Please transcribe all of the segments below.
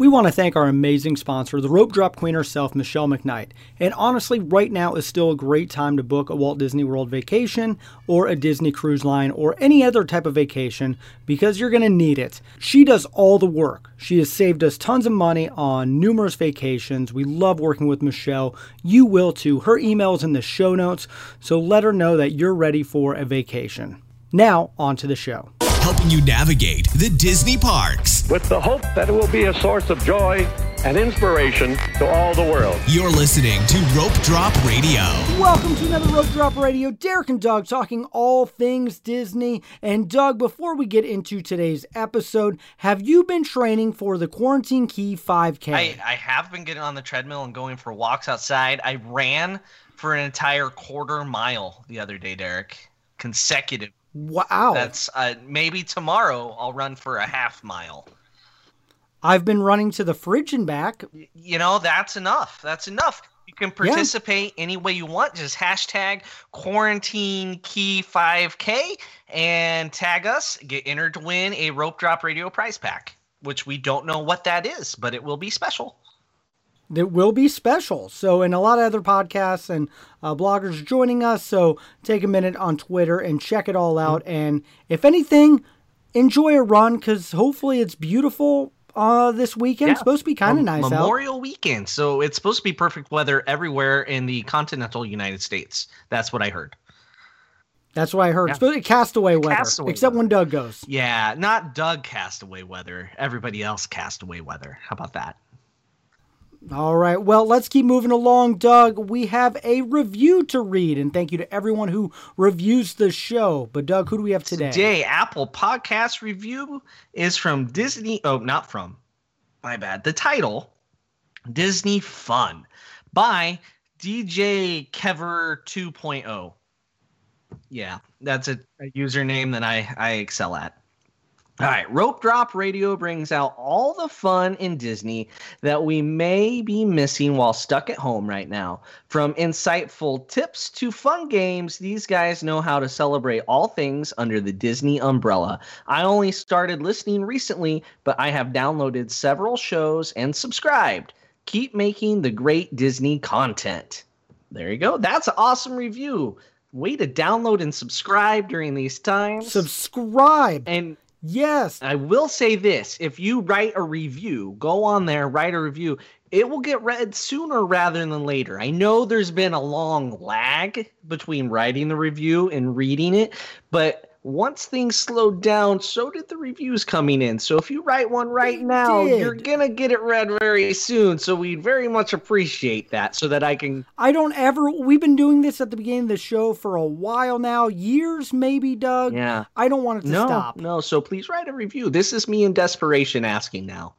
We want to thank our amazing sponsor, the rope drop queen herself, Michelle McKnight. And honestly, right now is still a great time to book a Walt Disney World vacation or a Disney cruise line or any other type of vacation because you're going to need it. She does all the work. She has saved us tons of money on numerous vacations. We love working with Michelle. You will too. Her email is in the show notes, so let her know that you're ready for a vacation. Now, on to the show helping you navigate the Disney parks. With the hope that it will be a source of joy and inspiration to all the world. You're listening to Rope Drop Radio. Welcome to another Rope Drop Radio. Derek and Doug talking all things Disney. And Doug, before we get into today's episode, have you been training for the Quarantine Key 5K? I, I have been getting on the treadmill and going for walks outside. I ran for an entire quarter mile the other day, Derek, consecutive Wow. That's uh, maybe tomorrow I'll run for a half mile. I've been running to the fridge and back. You know, that's enough. That's enough. You can participate yeah. any way you want. Just hashtag quarantine key 5K and tag us. Get entered to win a rope drop radio prize pack, which we don't know what that is, but it will be special that will be special. So, and a lot of other podcasts and uh, bloggers joining us. So, take a minute on Twitter and check it all out. Mm-hmm. And if anything, enjoy a run because hopefully it's beautiful uh, this weekend. Yeah. It's supposed to be kind of nice Memorial out. weekend. So, it's supposed to be perfect weather everywhere in the continental United States. That's what I heard. That's what I heard. Yeah. Supposed to castaway weather, castaway except weather. when Doug goes. Yeah, not Doug castaway weather. Everybody else castaway weather. How about that? All right. Well, let's keep moving along, Doug. We have a review to read, and thank you to everyone who reviews the show. But, Doug, who do we have today? Today, Apple Podcast review is from Disney. Oh, not from. My bad. The title Disney Fun by DJ Kever 2.0. Yeah, that's a, a username that I, I excel at. All right, Rope Drop Radio brings out all the fun in Disney that we may be missing while stuck at home right now. From insightful tips to fun games, these guys know how to celebrate all things under the Disney umbrella. I only started listening recently, but I have downloaded several shows and subscribed. Keep making the great Disney content. There you go. That's an awesome review. Way to download and subscribe during these times. Subscribe. And Yes. I will say this if you write a review, go on there, write a review, it will get read sooner rather than later. I know there's been a long lag between writing the review and reading it, but once things slowed down, so did the reviews coming in. So if you write one right now, you're gonna get it read very soon. So we'd very much appreciate that, so that I can. I don't ever. We've been doing this at the beginning of the show for a while now, years maybe, Doug. Yeah. I don't want it to no, stop. No, so please write a review. This is me in desperation asking now.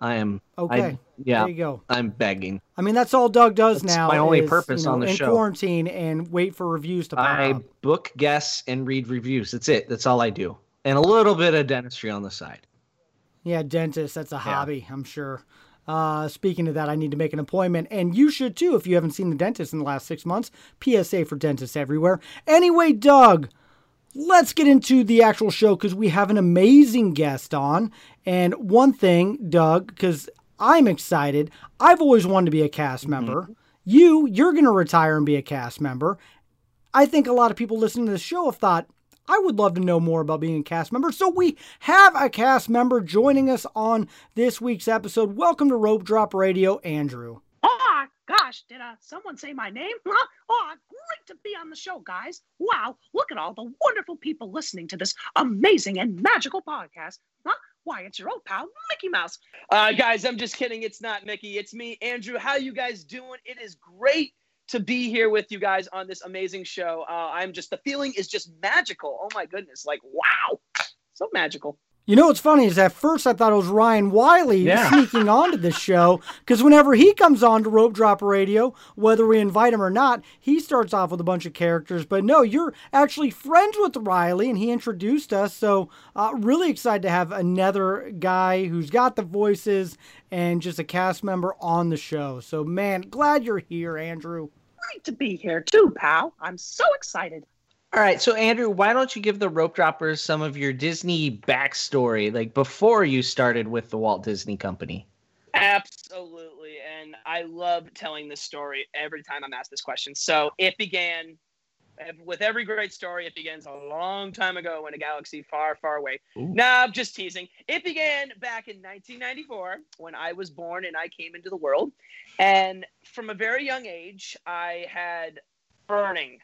I am okay. I, yeah, there you go. I'm begging. I mean, that's all Doug does that's now. My only is, purpose you know, on the in show. quarantine and wait for reviews to pop I up. book guests and read reviews. That's it. That's all I do, and a little bit of dentistry on the side. Yeah, dentist. That's a hobby. I'm sure. Uh, speaking of that, I need to make an appointment, and you should too if you haven't seen the dentist in the last six months. PSA for dentists everywhere. Anyway, Doug, let's get into the actual show because we have an amazing guest on. And one thing, Doug, because I'm excited. I've always wanted to be a cast mm-hmm. member. Mm-hmm. You, you're going to retire and be a cast member. I think a lot of people listening to this show have thought, I would love to know more about being a cast member. So we have a cast member joining us on this week's episode. Welcome to Rope Drop Radio, Andrew. Oh gosh, did uh, someone say my name? Huh? oh, great to be on the show, guys. Wow, look at all the wonderful people listening to this amazing and magical podcast. Huh? Why, it's your old pal, Mickey Mouse. Uh, guys, I'm just kidding. It's not Mickey. It's me, Andrew. How you guys doing? It is great to be here with you guys on this amazing show. Uh, I'm just, the feeling is just magical. Oh my goodness. Like, wow. So magical. You know what's funny is at first I thought it was Ryan Wiley yeah. sneaking onto this show because whenever he comes on to Rope Drop Radio, whether we invite him or not, he starts off with a bunch of characters. But no, you're actually friends with Riley, and he introduced us. So uh, really excited to have another guy who's got the voices and just a cast member on the show. So man, glad you're here, Andrew. Great to be here too, pal. I'm so excited. All right, so Andrew, why don't you give the rope droppers some of your Disney backstory, like before you started with the Walt Disney Company? Absolutely. And I love telling this story every time I'm asked this question. So it began with every great story, it begins a long time ago in a galaxy far, far away. Ooh. Nah, I'm just teasing. It began back in 1994 when I was born and I came into the world. And from a very young age, I had burning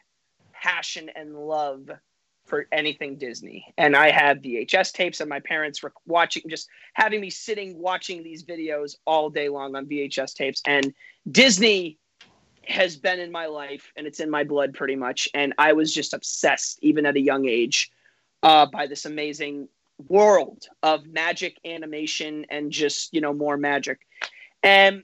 passion and love for anything Disney. And I had VHS tapes, and my parents were watching, just having me sitting watching these videos all day long on VHS tapes. And Disney has been in my life, and it's in my blood pretty much. And I was just obsessed, even at a young age, uh, by this amazing world of magic animation and just you know more magic. And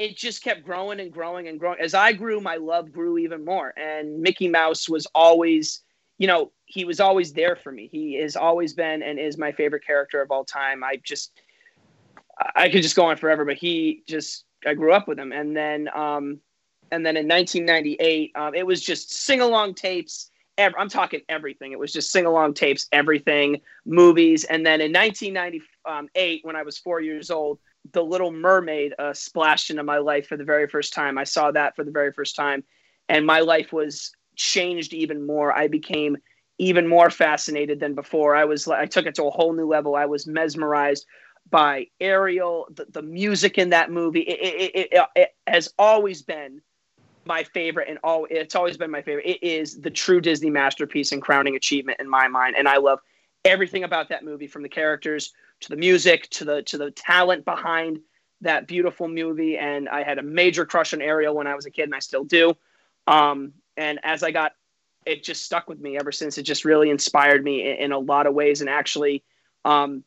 it just kept growing and growing and growing. As I grew, my love grew even more. And Mickey Mouse was always you know, he was always there for me. He has always been and is my favorite character of all time. I just, I could just go on forever, but he just, I grew up with him. And then, um, and then in 1998, um, it was just sing along tapes. Ev- I'm talking everything. It was just sing along tapes, everything, movies. And then in 1998, when I was four years old, The Little Mermaid uh, splashed into my life for the very first time. I saw that for the very first time. And my life was changed even more. I became even more fascinated than before. I was I took it to a whole new level. I was mesmerized by Ariel, the, the music in that movie. It, it, it, it, has always been my favorite, and all it's always been my favorite. It is the true Disney masterpiece and crowning achievement in my mind, and I love everything about that movie, from the characters to the music to the to the talent behind that beautiful movie. And I had a major crush on Ariel when I was a kid, and I still do. Um, and as I got, it just stuck with me ever since. It just really inspired me in, in a lot of ways. And actually, um,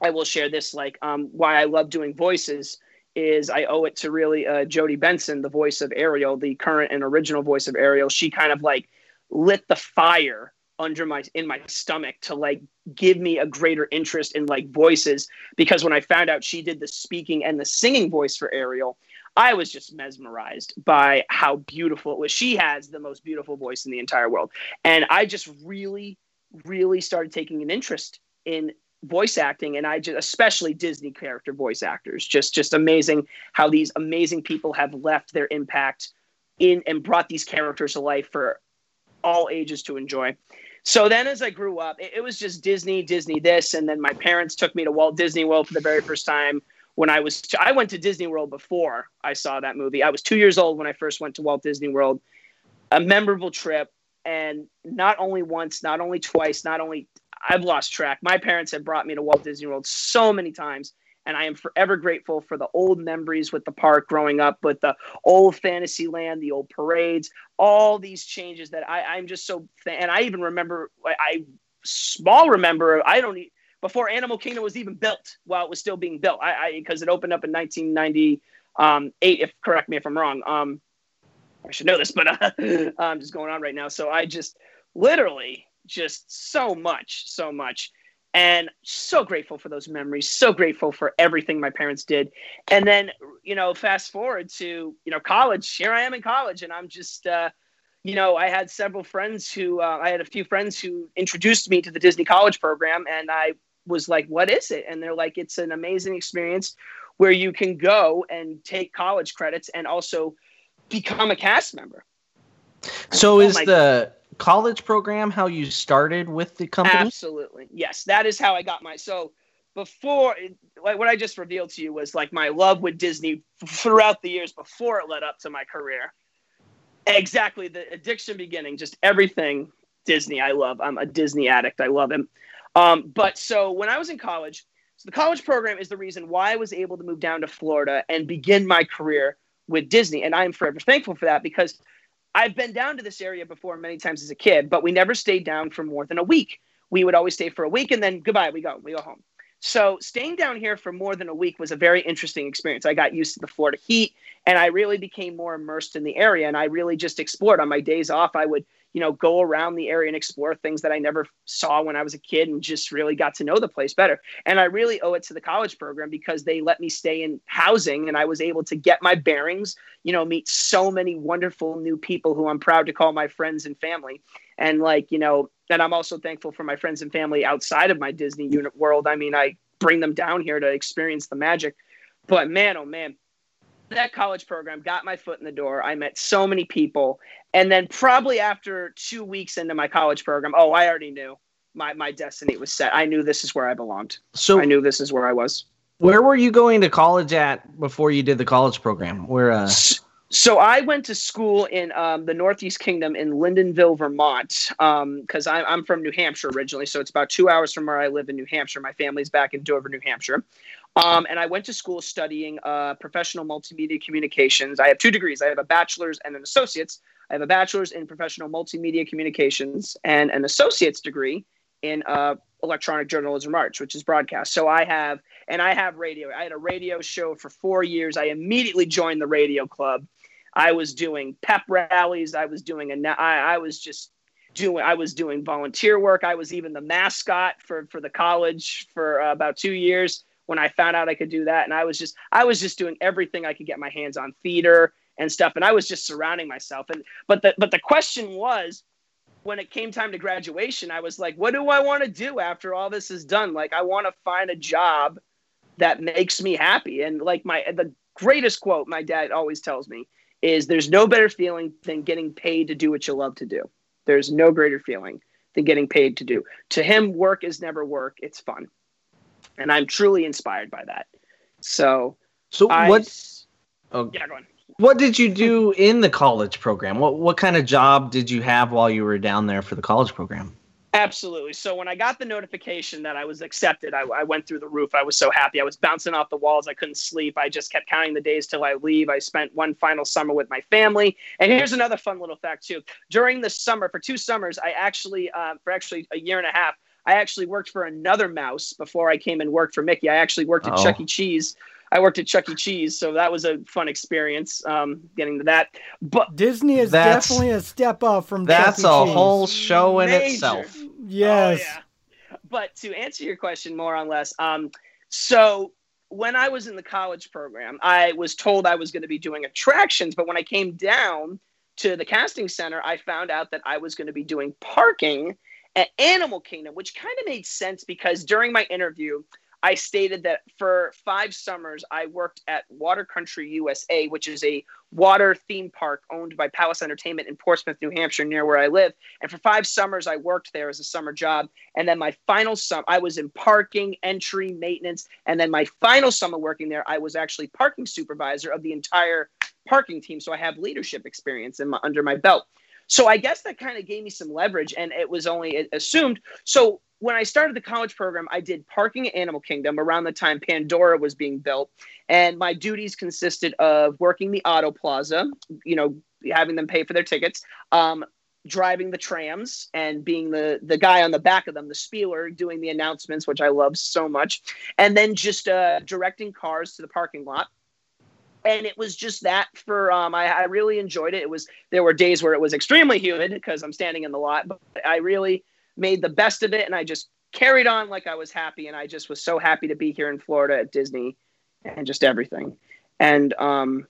I will share this like um, why I love doing voices is I owe it to really uh, Jodi Benson, the voice of Ariel, the current and original voice of Ariel. She kind of like lit the fire under my in my stomach to like give me a greater interest in like voices because when I found out she did the speaking and the singing voice for Ariel, I was just mesmerized by how beautiful it was. She has the most beautiful voice in the entire world. And I just really, really started taking an interest in voice acting and I just especially Disney character voice actors. Just just amazing how these amazing people have left their impact in and brought these characters to life for all ages to enjoy. So then as I grew up, it, it was just Disney, Disney this, and then my parents took me to Walt Disney World for the very first time when I was I went to Disney World before I saw that movie. I was 2 years old when I first went to Walt Disney World. A memorable trip and not only once, not only twice, not only I've lost track. My parents have brought me to Walt Disney World so many times and I am forever grateful for the old memories with the park growing up, with the old Fantasyland, the old parades, all these changes that I, I'm just so. And I even remember, I small remember, I don't need, before Animal Kingdom was even built, while it was still being built. I because it opened up in 1998. Um, if correct me if I'm wrong. Um, I should know this, but uh, I'm just going on right now. So I just literally just so much, so much, and so grateful for those memories. So grateful for everything my parents did. And then you know, fast forward to you know college. Here I am in college, and I'm just. Uh, you know, I had several friends who uh, I had a few friends who introduced me to the Disney College program, and I was like, what is it? And they're like, it's an amazing experience where you can go and take college credits and also become a cast member. So oh is the college program how you started with the company? Absolutely. Yes, that is how I got my so before like what I just revealed to you was like my love with Disney throughout the years before it led up to my career. Exactly, the addiction beginning, just everything Disney I love. I'm a Disney addict. I love him. Um, but so when I was in college, so the college program is the reason why I was able to move down to Florida and begin my career with Disney. And I am forever thankful for that because I've been down to this area before many times as a kid, but we never stayed down for more than a week. We would always stay for a week and then goodbye, we go, we go home. So staying down here for more than a week was a very interesting experience. I got used to the Florida heat and I really became more immersed in the area and I really just explored on my days off. I would you know, go around the area and explore things that I never saw when I was a kid and just really got to know the place better. And I really owe it to the college program because they let me stay in housing and I was able to get my bearings, you know, meet so many wonderful new people who I'm proud to call my friends and family. And like, you know, and I'm also thankful for my friends and family outside of my Disney unit world. I mean, I bring them down here to experience the magic but man, oh man, that college program got my foot in the door. I met so many people, and then probably after two weeks into my college program, oh, I already knew my my destiny was set. I knew this is where I belonged. So I knew this is where I was. where were you going to college at before you did the college program? Where uh So I went to school in um, the Northeast Kingdom in Lyndonville, Vermont, because I'm, I'm from New Hampshire originally. So it's about two hours from where I live in New Hampshire. My family's back in Dover, New Hampshire. Um, and I went to school studying uh, professional multimedia communications. I have two degrees. I have a bachelor's and an associate's. I have a bachelor's in professional multimedia communications and an associate's degree in uh, electronic journalism arts, which is broadcast. So I have, and I have radio. I had a radio show for four years. I immediately joined the radio club. I was doing pep rallies. I was doing a. I, I was just doing. I was doing volunteer work. I was even the mascot for for the college for uh, about two years when I found out I could do that. And I was just. I was just doing everything I could get my hands on theater and stuff. And I was just surrounding myself. And but the but the question was. When it came time to graduation, I was like, what do I want to do after all this is done? Like, I want to find a job that makes me happy. And like my the greatest quote my dad always tells me is there's no better feeling than getting paid to do what you love to do. There's no greater feeling than getting paid to do. To him, work is never work, it's fun. And I'm truly inspired by that. So so I what oh, yeah, go on. what did you do in the college program? What what kind of job did you have while you were down there for the college program? Absolutely. So when I got the notification that I was accepted, I, I went through the roof. I was so happy. I was bouncing off the walls. I couldn't sleep. I just kept counting the days till I leave. I spent one final summer with my family. And here's another fun little fact too. During the summer, for two summers, I actually, uh, for actually a year and a half, I actually worked for another mouse before I came and worked for Mickey. I actually worked at Oh. Chuck E. Cheese. I worked at Chuck E. Cheese, so that was a fun experience. Um, getting to that, but Disney is definitely a step up from That's Chuck E. a Cheese. whole show in Major. itself. yes. Oh, yeah. But to answer your question more or less, um, so when I was in the college program, I was told I was going to be doing attractions, but when I came down to the casting center, I found out that I was going to be doing parking at Animal Kingdom, which kind of made sense because during my interview, I stated that for five summers, I worked at Water Country USA, which is a water theme park owned by Palace Entertainment in Portsmouth, New Hampshire, near where I live. And for five summers, I worked there as a summer job. And then my final summer, I was in parking, entry, maintenance. And then my final summer working there, I was actually parking supervisor of the entire parking team. So I have leadership experience in my, under my belt. So I guess that kind of gave me some leverage, and it was only assumed. So when I started the college program, I did parking at Animal Kingdom around the time Pandora was being built, and my duties consisted of working the Auto Plaza, you know, having them pay for their tickets, um, driving the trams, and being the the guy on the back of them, the spieler, doing the announcements, which I love so much, and then just uh, directing cars to the parking lot and it was just that for um, I, I really enjoyed it. It was there were days where it was extremely humid because I'm standing in the lot, but I really made the best of it, and I just carried on like I was happy, and I just was so happy to be here in Florida at Disney, and just everything. And um,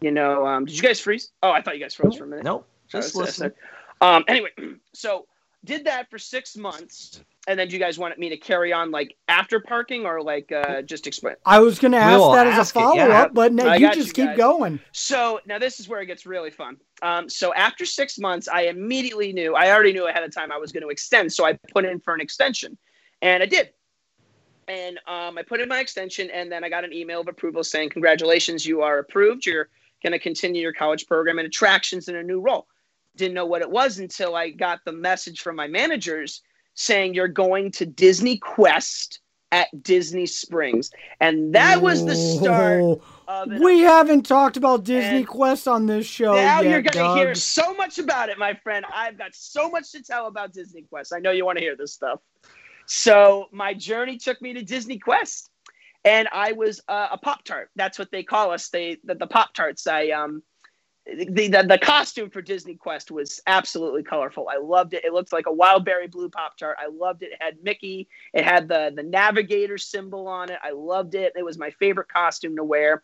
you know, um, did you guys freeze? Oh, I thought you guys froze for a minute. Nope. Just listen. Um, anyway, so did that for six months, and then do you guys want me to carry on like after parking or like uh, just explain? I was going to ask We'll that as ask a it, follow yeah. up, but no, you just you keep going. So now this is where it gets really fun. Um, so after six months, I immediately knew, I already knew ahead of time I was going to extend. So I put in for an extension and I did. And um, I put in my extension and then I got an email of approval saying, Congratulations, you are approved. You're going to continue your college program and attractions in a new role. Didn't know what it was until I got the message from my managers saying, You're going to Disney Quest at Disney Springs. And that was the start We haven't talked about Disney And Quest on this show now yet, you're going to hear so much about it, my friend. I've got so much to tell about Disney Quest. I know you want to hear this stuff. So my journey took me to Disney Quest, and I was uh, a Pop Tart. That's what they call us. They the, the Pop Tarts. I um. The, the, the costume for Disney Quest was absolutely colorful. I loved it. It looked like a wild berry blue Pop Tart. I loved it. It had Mickey. It had the the navigator symbol on it. I loved it. It was my favorite costume to wear.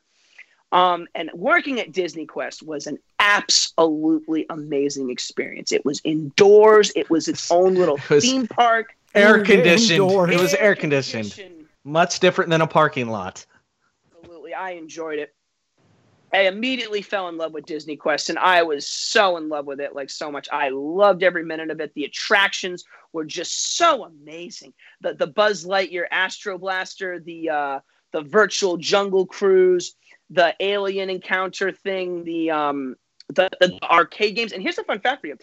Um, and working at Disney Quest was an absolutely amazing experience. It was indoors. It was its own little It theme park. Air Indoors. conditioned. It was air conditioned. conditioned. Much different than a parking lot. Absolutely. I enjoyed it. I immediately fell in love with Disney Quest, and I was so in love with it, like so much. I loved every minute of it. The attractions were just so amazing. The the Buzz Lightyear Astro Blaster, the uh, the virtual jungle cruise, the alien encounter thing, the um the, the arcade games. And here's a fun fact for you.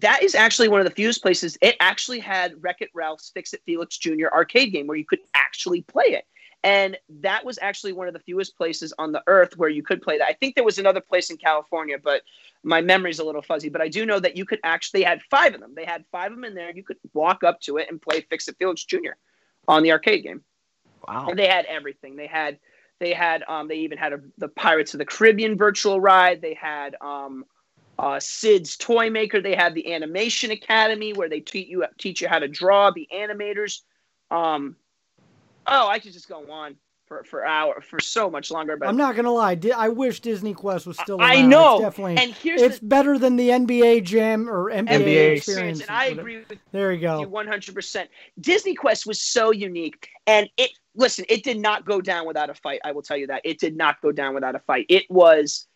That is actually one of the fewest places. It actually had Wreck It Ralph's Fix It Felix Jr. arcade game where you could actually play it. And that was actually one of the fewest places on the earth where you could play that. I think there was another place in California, but my memory's a little fuzzy. But I do know that you could actually, they had five of them. They had five of them in there. You could walk up to it and play Fix It Felix Jr. on the arcade game. Wow. And they had everything. They had, they had, um, they even had a, the Pirates of the Caribbean virtual ride. They had, um, uh, Sid's Toy Maker. They had the Animation Academy where they teach you teach you how to draw, be animators. Um, oh, I could just go on for for hour for so much longer. But I'm not gonna lie. I wish Disney Quest was still. Around. I know. It's definitely. And here's it's the- better than the NBA Jam or NBA, NBA experience. and I agree with There you you go. 100%. Disney Quest was so unique, and it listen, it did not go down without a fight. I will tell you that it did not go down without a fight. It was.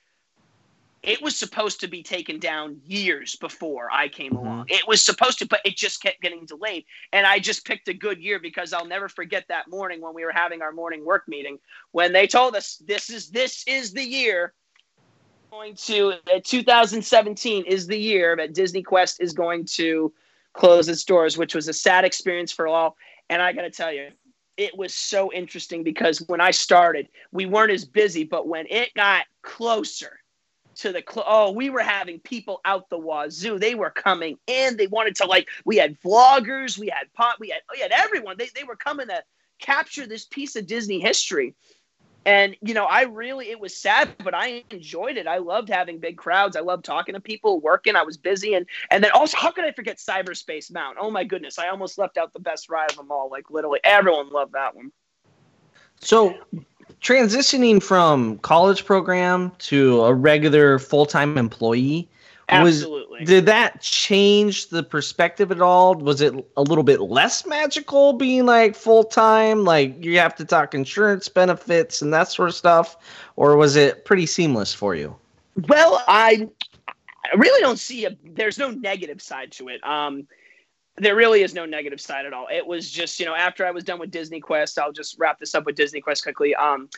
It was supposed to be taken down years before I came along. It was supposed to, but it just kept getting delayed. And I just picked a good year because I'll never forget that morning when we were having our morning work meeting when they told us this is this is the year going to uh, 2017 is the year that Disney Quest is going to close its doors, which was a sad experience for all. And I got to tell you, it was so interesting because when I started, we weren't as busy, but when it got closer to the cl- oh, we were having people out the wazoo. They were coming in. They wanted to like. We had vloggers. We had pot. We had we had everyone. They they were coming to capture this piece of Disney history. And you know, I really it was sad, but I enjoyed it. I loved having big crowds. I loved talking to people, working. I was busy, and and then also, how could I forget Cyberspace Mountain? Oh my goodness, I almost left out the best ride of them all. Like literally, everyone loved that one. So, transitioning from college program to a regular full time employee, was did that change the perspective at all? Was it a little bit less magical being like full time, like you have to talk insurance benefits and that sort of stuff, or was it pretty seamless for you? Well, I, I really don't see a. There's no negative side to it. Um, there really is no negative side at all. It was just you know after I was done with Disney Quest, I'll just wrap this up with Disney Quest quickly. Um,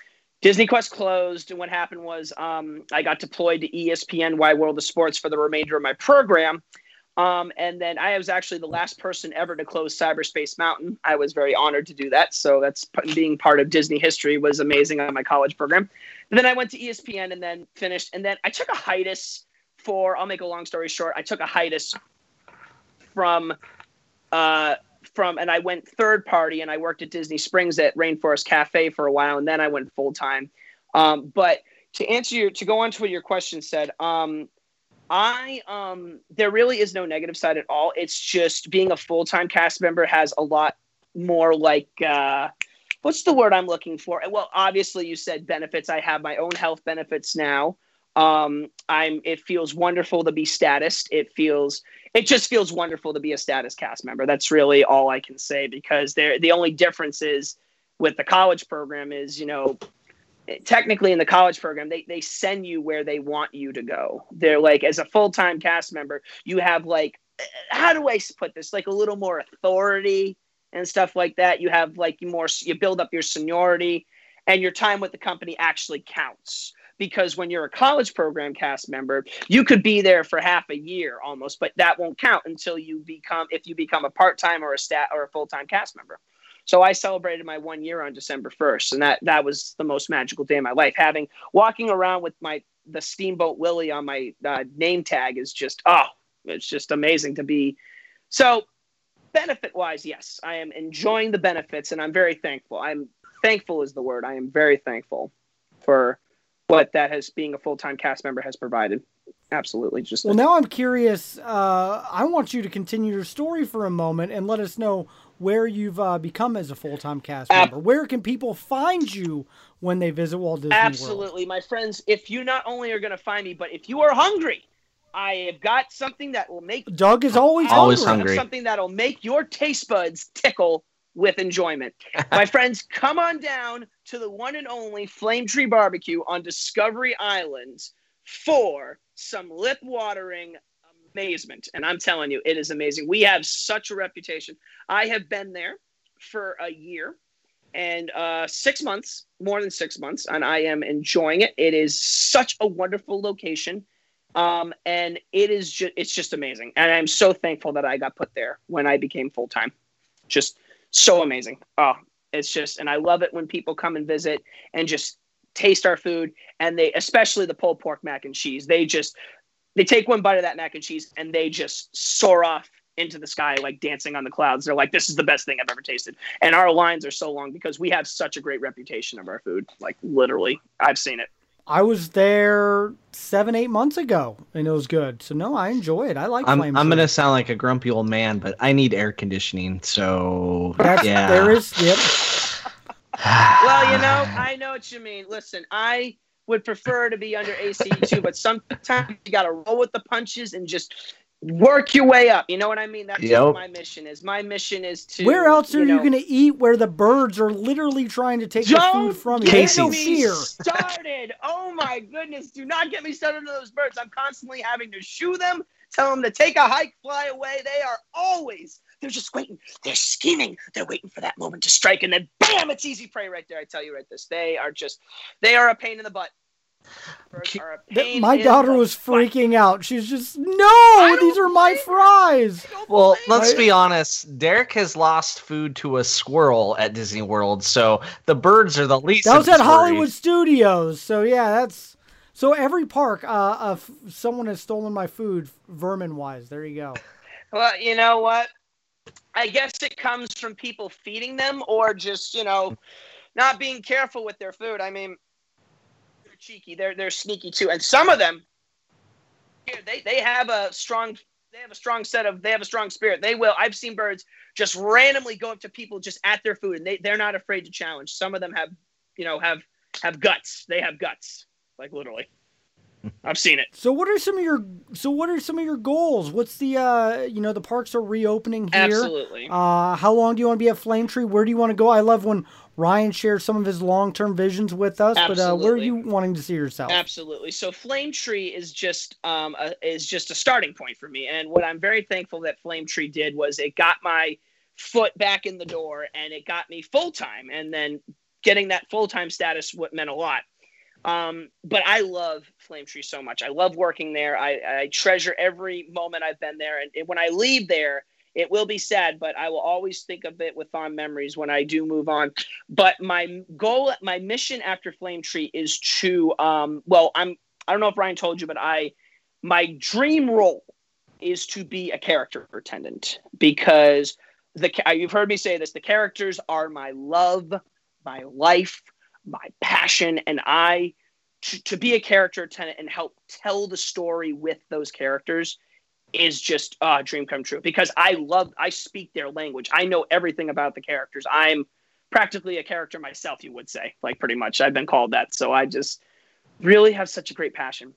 Disney Quest closed, and what happened was um, I got deployed to ESPN Wide World of Sports for the remainder of my program. Um, and then I was actually the last person ever to close Cyberspace Mountain. I was very honored to do that. So that's being part of Disney history was amazing on my college program. And then I went to ESPN and then finished. And then I took a hiatus for, I'll make a long story short, I took a hiatus from, uh, from, and I went third party and I worked at Disney Springs at Rainforest Cafe for a while. And then I went full time. Um, but to answer your, to go on to what your question said, um, I um there really is no negative side at all. It's just being a full-time cast member has a lot more like uh what's the word I'm looking for? Well, obviously you said benefits. I have my own health benefits now. Um I'm it feels wonderful to be status. It feels it just feels wonderful to be a status cast member. That's really all I can say because there the only difference is with the college program is, you know, technically in the college program they, they send you where they want you to go. They're like as a full-time cast member you have like how do i put this? Like a little more authority and stuff like that. You have like more you build up your seniority and your time with the company actually counts because when you're a college program cast member you could be there for half a year almost but that won't count until you become if you become a part-time or a stat or a full-time cast member so I celebrated my one year on December 1st, and that that was the most magical day of my life. Having walking around with my the Steamboat Willie on my uh, name tag is just oh, it's just amazing to be. So benefit wise, yes, I am enjoying the benefits, and I'm very thankful. I'm thankful is the word. I am very thankful for what that has being a full time cast member has provided. Absolutely, just Well, now I'm curious. Uh, I want you to continue your story for a moment and let us know where you've uh, become as a full time cast Ab- member. Where can people find you when they visit Walt Disney World? Absolutely, my friends. If you not only are going to find me, but if you are hungry, I have got something that will make Doug is always Always hungry. hungry. Something that'll make your taste buds tickle with enjoyment. My friends, come on down to the one and only Flame Tree Barbecue on Discovery Island for some lip watering amazement. And I'm telling you, it is amazing. We have such a reputation. I have been there for a year and uh, six months, more than six months, and I am enjoying it. It is such a wonderful location. Um, and it is just it's just amazing. And I'm so thankful that I got put there when I became full time. Just so amazing. Oh, it's just and I love it when people come and visit and just taste our food and they especially the pulled pork mac and cheese. They just they take one bite of that mac and cheese and they just soar off into the sky like dancing on the clouds. They're like, this is the best thing I've ever tasted. And our lines are so long because we have such a great reputation of our food. Like literally, I've seen it. I was there seven, eight months ago, and it was good. So no, I enjoy it. I like. I'm, I'm gonna sound like a grumpy old man, but I need air conditioning. So That's, yeah, There is. Yep. Well, you know, I know what you mean. Listen, I would prefer to be under AC too, but sometimes you got to roll with the punches and just work your way up. You know what I mean? That's Yep. what my mission is. My mission is to. Where else are you, know, going to eat where the birds are literally trying to take the food from you? get There's no Casey's. me started. Oh my goodness! Do not get me started on those birds. I'm constantly having to shoo them, tell them to take a hike, fly away. They are always. They're just waiting. They're scheming. They're waiting for that moment to strike, and then bam! It's easy prey right there. I tell you right this. They are just. They are a pain in the butt. Birds Ki- are a Th- pain My daughter was butt. freaking out. She's just, no, these are my fries. Well, let's be honest. Derek has lost food to a squirrel at Disney World, so the birds are the least. That was at Hollywood. Studios. So yeah, that's so every park. Uh, uh someone has stolen my food, vermin wise. There you go. Well, you know what? I guess it comes from people feeding them or just, you know, not being careful with their food. I mean, they're cheeky. They're they're sneaky too. And some of them here, they they have a strong they have a strong set of they have a strong spirit. They will. I've seen birds just randomly go up to people just at their food and they they're not afraid to challenge. Some of them have, you know, have have guts. They have guts. Like literally. I've seen it. So what are some of your so what are some of your goals? What's the uh you know the parks are reopening here. Absolutely. Uh, how long do you want to be at Flame Tree? Where do you want to go? I love when Ryan shares some of his long term visions with us. But uh, where are you wanting to see yourself? Absolutely. So Flame Tree is just um a, is just a starting point for me, and what I'm very thankful that Flame Tree did was it got my foot back in the door, and it got me full time, and then getting that full time status what meant a lot. Um, but I love Flame Tree so much. I love working there. I, I treasure every moment I've been there, and, and when I leave there, it will be sad, but I will always think of it with fond memories when I do move on. But my goal, my mission after Flame Tree is to, um, well, I'm, I don't know if Ryan told you, but I, my dream role is to be a character attendant because the you've heard me say this. The characters are my love, my life, my passion, and I to, to be a character attendant and help tell the story with those characters is just a dream come true because I love I speak their language. I know everything about the characters. I'm practically a character myself, you would say, like pretty much. I've been called that. So I just really have such a great passion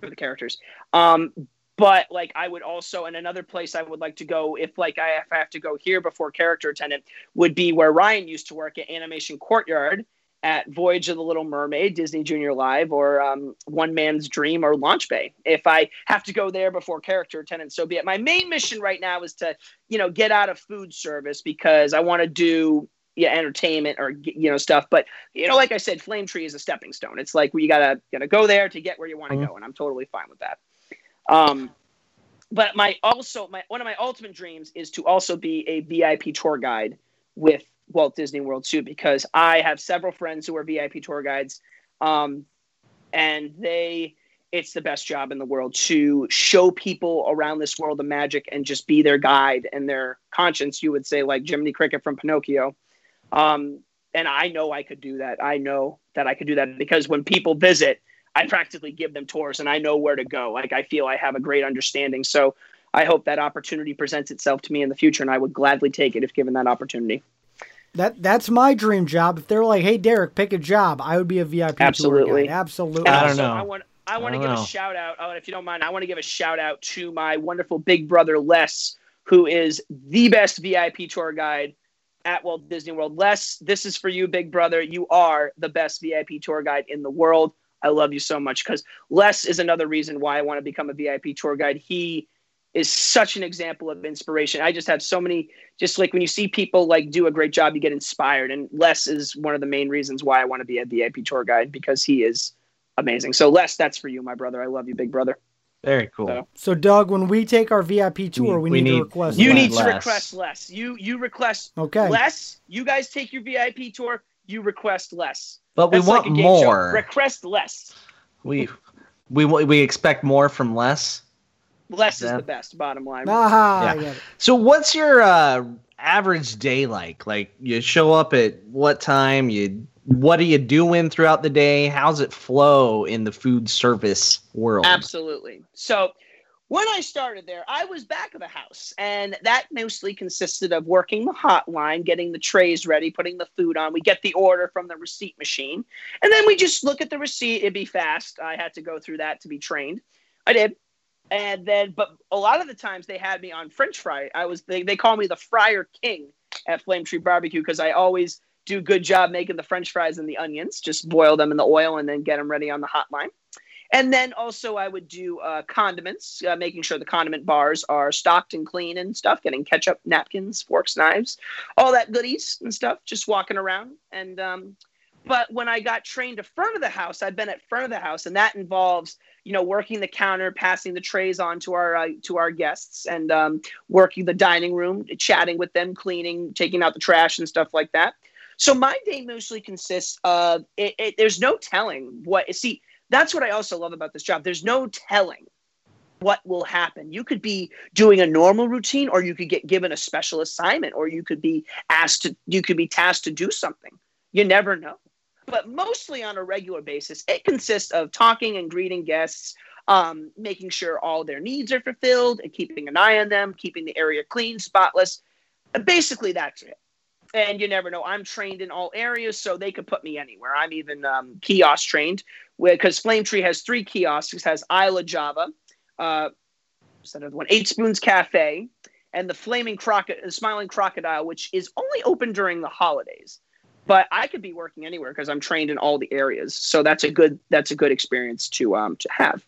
for the characters. Um, but like I would also, and another place I would like to go if like I, if I have to go here before character attendant would be where Ryan used to work at Animation Courtyard at Voyage of the Little Mermaid, Disney Junior Live, or um, One Man's Dream, or Launch Bay. If I have to go there before character attendance, so be it. My main mission right now is to, you know, get out of food service because I want to do yeah entertainment or you know stuff. But you know, like I said, Flame Tree is a stepping stone. It's like you gotta gotta go there to get where you want to go, and I'm totally fine with that. Um, but my also my one of my ultimate dreams is to also be a VIP tour guide with Walt Disney World too, because I have several friends who are VIP tour guides, um, and they it's the best job in the world to show people around this world of magic and just be their guide and their conscience. You would say like Jiminy Cricket from Pinocchio. Um, and I know I could do that. I know that I could do that because when people visit, I practically give them tours and I know where to go. Like I feel I have a great understanding. So I hope that opportunity presents itself to me in the future and I would gladly take it if given that opportunity. That that's my dream job. If they're like, "Hey, Derek, pick a job," I would be a VIP tour Absolutely. guide. Absolutely. I don't know. I want I want to give don't a shout out. Oh, if you don't mind, I want to give a shout out to my wonderful big brother Les, who is the best VIP tour guide at Walt Disney World. Les, this is for you, big brother. You are the best VIP tour guide in the world. I love you so much because Les is another reason why I want to become a VIP tour guide. He is such an example of inspiration. I just have so many, just like when you see people like do a great job, you get inspired. And Les is one of the main reasons why I want to be a VIP tour guide because he is amazing. So Les, that's for you, my brother. I love you, big brother. Very cool. So- So, Doug, when we take our VIP tour, we, We need, to request. You that. need to request less. You you request Okay. less. You guys take your VIP tour. You request less. But we That's want like a game show. more. Request less. We we we expect more from less. Less is the best. Bottom line. Aha, Yeah. I get it. So what's your uh, average day like? Like you show up at what time? You what are you doing throughout the day? How's it flow in the food service world? Absolutely. So when I started there, I was back of the house, and that mostly consisted of working the hotline, getting the trays ready, putting the food on. We get the order from the receipt machine, and then we just look at the receipt. It'd be fast. I had to go through that to be trained. I did. And then, but a lot of the times they had me on French fry. I was they, they call me the fryer king at Flame Tree Barbecue because I always do good job making the French fries and the onions. Just boil them in the oil and then get them ready on the hotline. And then also I would do uh, condiments, uh, making sure the condiment bars are stocked and clean and stuff, getting ketchup, napkins, forks, knives, all that goodies and stuff, just walking around. And um, but when I got trained to front of the house, I've been at front of the house, and that involves you know working the counter, passing the trays on to our uh, to our guests, and um, working the dining room, chatting with them, cleaning, taking out the trash and stuff like that. So my day mostly consists of it, it, there's no telling what see that's what I also love about this job. There's no telling what will happen. You could be doing a normal routine or you could get given a special assignment or you could be asked to you could be tasked to do something. You never know. But mostly on a regular basis, it consists of talking and greeting guests, um, making sure all their needs are fulfilled and keeping an eye on them, keeping the area clean, spotless. Basically, that's it and you never know. I'm trained in all areas, so they could put me anywhere. I'm even um, kiosk trained because Flame Tree has three kiosks. It has Isla Java, uh, that other one? Eight Spoons Cafe, and the Flaming Croco- Smiling Crocodile, which is only open during the holidays. But I could be working anywhere because I'm trained in all the areas. So that's a good that's a good experience to um to have.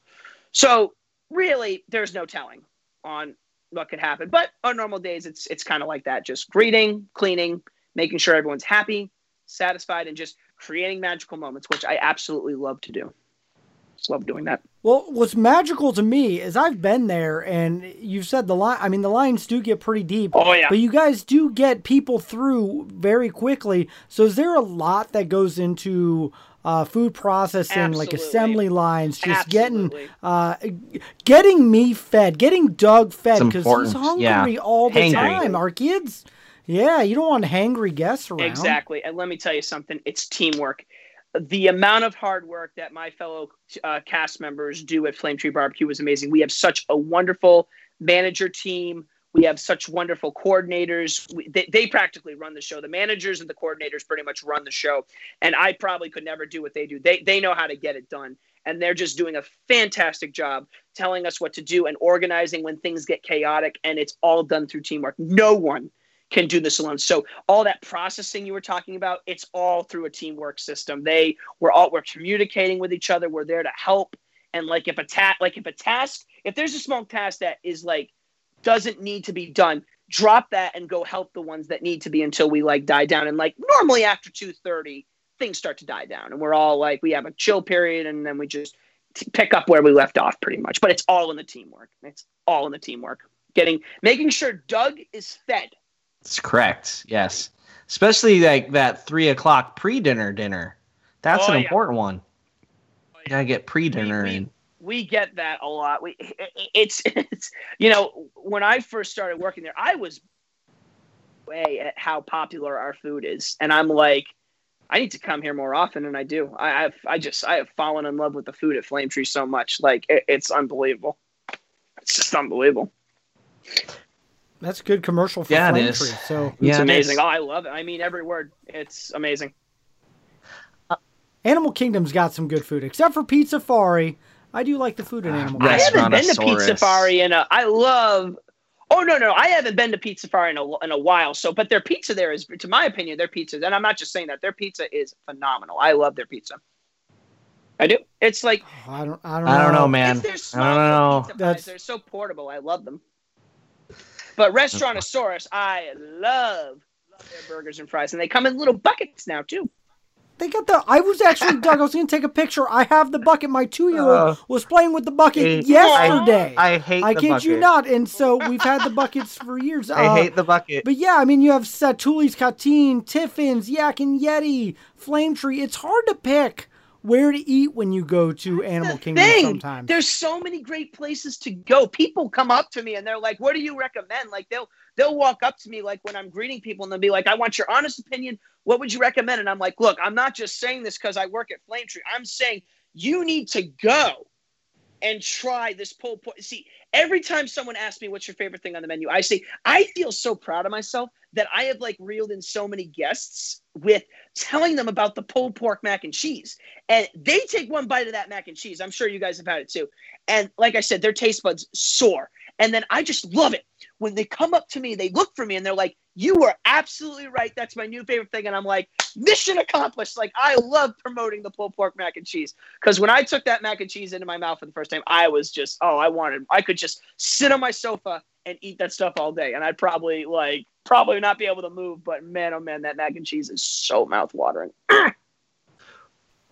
So really, there's no telling on what could happen. But on normal days, it's it's kind of like that: just greeting, cleaning, making sure everyone's happy, satisfied, and just creating magical moments, which I absolutely love to do. Just love doing that. Well, what's magical to me is I've been there, and you've said the line. I mean, the lines do get pretty deep. Oh, yeah. But you guys do get people through very quickly. So is there a lot that goes into uh, food processing, like assembly lines, just getting uh, getting me fed, getting Doug fed because he's hungry yeah. all the Hangry. time. Our kids, yeah, you don't want hangry guests around. Exactly. And let me tell you something it's teamwork. The amount of hard work that my fellow uh, cast members do at Flame Tree Barbecue is amazing. We have such a wonderful manager team. We have such wonderful coordinators. We, they, they practically run the show. The managers and the coordinators pretty much run the show. And I probably could never do what they do. They, they know how to get it done. And they're just doing a fantastic job telling us what to do and organizing when things get chaotic. And it's all done through teamwork. No one can do this alone. So all that processing you were talking about, it's all through a teamwork system. They we're all we're communicating with each other. We're there to help. And like if a ta- like if a task, if there's a small task that is like doesn't need to be done, drop that and go help the ones that need to be until we like die down. And like normally after two thirty, things start to die down, and we're all like we have a chill period, and then we just t- pick up where we left off pretty much. But it's all in the teamwork. It's all in the teamwork. Getting making sure Doug is fed. It's correct. Yes, especially like that three o'clock pre-dinner dinner. That's Oh, an yeah. important one. Oh, you gotta get pre-dinner we- in. we get that a lot. We it's it's you know when I first started working there, I was way at how popular our food is, and I'm like, I need to come here more often, and I do. I I've, I just I have fallen in love with the food at Flame Tree so much, like it, it's unbelievable. It's just unbelievable. That's good commercial for Yeah, it Flame is. Tree. So It's Yeah, it amazing. is. Oh, I love it. I mean every word. It's amazing. Animal Kingdom's got some good food, except for Pizzafari. I do like the food in Animal Kingdom. I haven't been to Restaurantosaurus. Pizza Safari, and uh, I love Oh no, no, I haven't been to Pizzafari in a in a while. So, but their pizza there is, to my opinion, their pizza, and I'm not just saying that their pizza is phenomenal. I love their pizza. I do. It's like Oh, I don't. I don't. I don't know, know. man. I don't know. pizza pies. That's- They're so portable. I love them. But Restaurantosaurus, I love, love their burgers and fries, and they come in little buckets now too. They got the. I was actually Doug. I was going to take a picture. I have the bucket. My two-year-old Uh, was playing with the bucket I- yesterday. I hate. The bucket. I the kid you not. And so we've had the buckets for years. I Uh, hate the bucket. But yeah, I mean, you have Satuli's Canteen, Tiffin's, Yak and Yeti, Flame Tree. It's hard to pick where to eat when you go to Animal Kingdom thing. sometimes. There's so many great places to go. People come up to me and they're like, "What do you recommend?" Like they'll they'll walk up to me like when I'm greeting people and they'll be like, "I want your honest opinion. What would you recommend?" And I'm like, "Look, I'm not just saying this because I work at Flame Tree. I'm saying you need to go and try this pulled pork. See, every time someone asks me what's your favorite thing on the menu, I say I feel so proud of myself that I have like reeled in so many guests with telling them about the pulled pork mac and cheese. And they take one bite of that mac and cheese. I'm sure you guys have had it too. And like I said, their taste buds soar. And then I just love it when they come up to me, they look for me and they're like, You are absolutely right. That's my new favorite thing. And I'm like, Mission accomplished. Like, I love promoting the pulled pork mac and cheese. Because when I took that mac and cheese into my mouth for the first time, I was just, oh, I wanted, I could just sit on my sofa and eat that stuff all day. And I'd probably, like, probably not be able to move. But man, oh man, that mac and cheese is so mouth-watering.